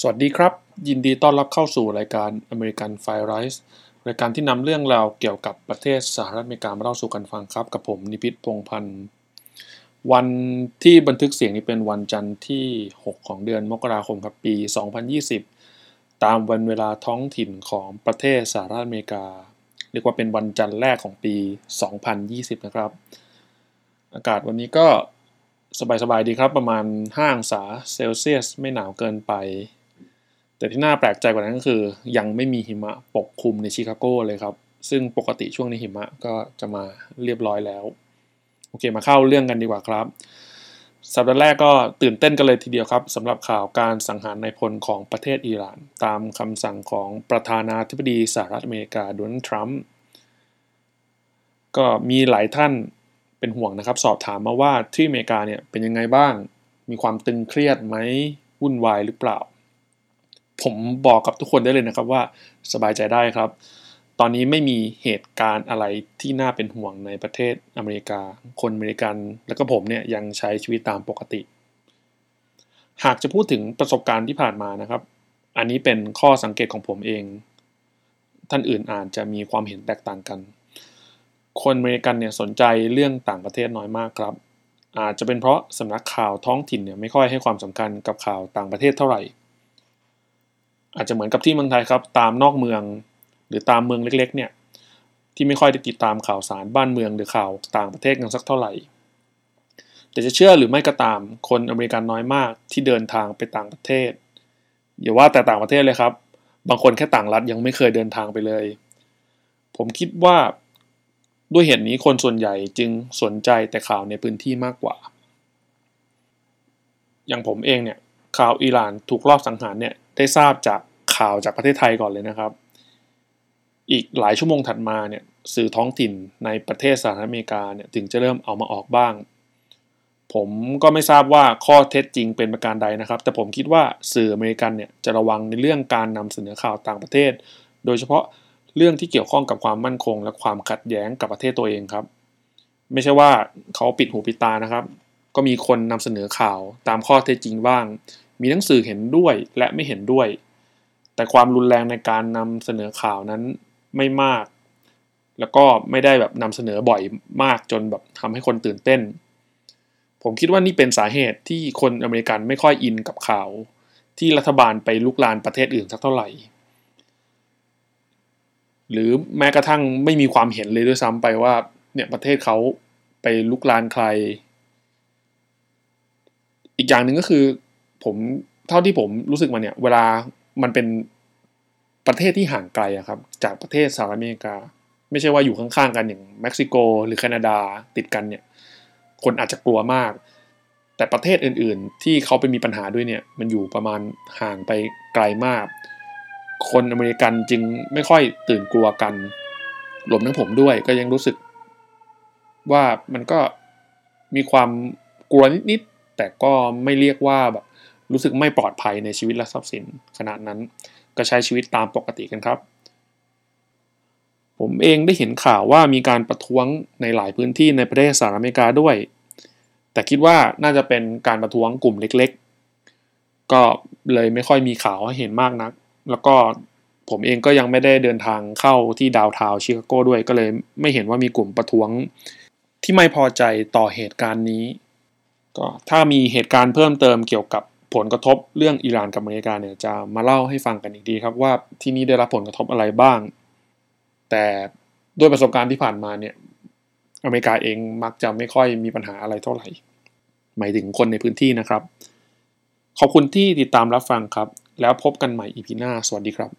สวัสดีครับ ยินดีต้อนรับเข้าสู่รายการ American Fire Rise รายการที่นำเรื่องราวเกี่ยวกับประเทศสหรัฐอเมริกามาเล่าสู่กันฟังครับ กับผมนิพิษพงพันธ์วันที่บันทึกเสียงนี้เป็นวันจันทร์ที่ 6 ของเดือนมกราคมครับปี 2020 ตามวันเวลาท้องถิ่นของประเทศสหรัฐอเมริกา เรียกว่าเป็นวันจันทร์แรกของปี 2020 นะครับ อากาศวันนี้ก็สบายๆดีครับประมาณ5องศาเซลเซียส ไม่หนาวเกินไป แต่ที่น่าแปลกใจกว่านั้นก็คือ ยังไม่มีหิมะปกคลุมในชิคาโกเลยครับ ซึ่งปกติช่วงนี้หิมะก็จะมาเรียบร้อยแล้ว โอเคมาเข้าเรื่องกันดีกว่าครับ สัปดาห์แรกก็ตื่นเต้นกันเลยทีเดียวครับสำหรับข่าวการสังหารนายพลของประเทศอิหร่าน ตามคำสั่งของประธานาธิบดีสหรัฐอเมริกาโดนัลด์ทรัมป์ก็มีหลายท่านเป็นห่วงนะครับ สอบถามมาว่าที่อเมริกาเนี่ยเป็นยังไงบ้าง มีความตึงเครียดไหมวุ่นวายหรือเปล่า ผมบอกกับทุกคนได้เลยนะครับว่าสบายใจได้ครับ ตอนนี้ไม่มีเหตุการณ์อะไรที่น่าเป็นห่วงในประเทศอเมริกา คนอเมริกันแล้วก็ผมเนี่ยยังใช้ชีวิตตามปกติ หากจะพูดถึงประสบการณ์ที่ผ่านมานะครับ อันนี้เป็นข้อสังเกตของผมเอง ท่านอื่นอาจจะมีความเห็นแตกต่างกัน คนอเมริกันเนี่ยสนใจเรื่องต่างประเทศน้อยมากครับ อาจจะเป็นเพราะสำนักข่าวท้องถิ่นเนี่ยไม่ค่อยให้ความสำคัญกับข่าวต่างประเทศเท่าไหร่ อาจจะเหมือนกับที่เมืองไทยครับ ตามนอกเมือง หรือตามเมืองเล็กๆเนี่ยที่ไม่ค่อยได้ติดตามข่าวสารบ้านเมืองหรือข่าวต่างประเทศกันสักเท่าไหร่ แต่จะเชื่อหรือไม่ก็ตามคนอเมริกันน้อยมากที่เดินทางไปต่างประเทศอย่าว่าแต่ต่างประเทศเลยครับ บางคนแค่ต่างรัฐยังไม่เคยเดินทางไปเลย ผมคิดว่าด้วยเหตุนี้คนส่วนใหญ่จึงสนใจแต่ข่าวในพื้นที่มากกว่า อย่างผมเองเนี่ยข่าวอิหร่านถูกลอบสังหารเนี่ย ได้ทราบจากข่าวจากประเทศไทยก่อนเลยนะครับ อีกหลายชั่วโมงถัดมาเนี่ยสื่อท้องถิ่นในประเทศสหรัฐอเมริกาเนี่ยถึงจะเริ่มเอามาออกบ้าง ผมก็ไม่ทราบว่าข้อเท็จจริงเป็นประการใดนะครับ แต่ผมคิดว่าสื่ออเมริกันเนี่ยจะระวังในเรื่องการนำเสนอข่าวต่างประเทศ โดยเฉพาะเรื่องที่เกี่ยวข้องกับความมั่นคง และความขัดแย้งกับประเทศตัวเองครับ ไม่ใช่ว่าเขาปิดหูปิดตานะครับ ก็มีคนนำเสนอข่าวตามข้อเท็จจริงบ้าง มีหนังสือเห็นด้วยและไม่เห็นด้วย แต่ความรุนแรงในการนำเสนอข่าวนั้นไม่มาก แล้วก็ไม่ได้แบบนำเสนอบ่อยมากจนแบบทำให้คนตื่นเต้น ผมคิดว่านี่เป็นสาเหตุที่คนอเมริกันไม่ค่อยอินกับข่าว ที่รัฐบาลไปลุกลานประเทศอื่นสักเท่าไหร่ หรือแม้กระทั่งไม่มีความเห็นเลยด้วยซ้ำไปว่าเนี่ยประเทศเขาไปลุกลานใคร อีกอย่างหนึ่งก็คือ ผมเท่าที่ผมรู้สึกมาเนี่ย เวลามันเป็นประเทศที่ห่างไกลอะครับ จากประเทศสหรัฐอเมริกา ไม่ใช่ว่าอยู่ข้างๆกันอย่างเม็กซิโก หรือแคนาดาติดกันเนี่ย คนอาจจะกลัวมาก แต่ประเทศอื่นๆ ที่เขาไปมีปัญหาด้วยเนี่ย มันอยู่ประมาณห่างไปไกลมาก คนอเมริกันจึงไม่ค่อยตื่นกลัวกันรวมทั้งผมด้วยก็ยังรู้สึกว่ามันก็มีความกลัวนิดๆแต่ก็ไม่เรียกว่าแบบ รู้สึกไม่ปลอดภัยในชีวิตและทรัพย์สินขนาดนั้น ก็ใช้ชีวิตตามปกติกันครับ ผมเองได้เห็นข่าวว่ามีการประท้วงในหลายพื้นที่ในประเทศสหรัฐอเมริกาด้วย แต่คิดว่าน่าจะเป็นการประท้วงกลุ่มเล็กๆ ก็เลยไม่ค่อยมีข่าวให้เห็นมากนัก แล้วก็ผมเองก็ยังไม่ได้เดินทางเข้าที่ดาวทาวชิคาโกด้วยก็เลยไม่เห็นว่ามีกลุ่มประท้วง ที่ไม่พอใจต่อเหตุการณ์นี้ ก็ถ้ามีเหตุการณ์เพิ่มเติมเกี่ยวกับ ผลกระทบเรื่องอิหร่านกับอเมริกาเนี่ยจะมาเล่าให้ฟังกันอีกดีครับว่าที่นี่ได้รับผลกระทบอะไรบ้าง แต่ด้วยประสบการณ์ที่ผ่านมาเนี่ยอเมริกาเองมักจะไม่ค่อยมีปัญหาอะไรเท่าไหร่ หมายถึงคนในพื้นที่นะครับ ขอบคุณที่ติดตามรับฟังครับ แล้วพบกันใหม่อีพีหน้า สวัสดีครับ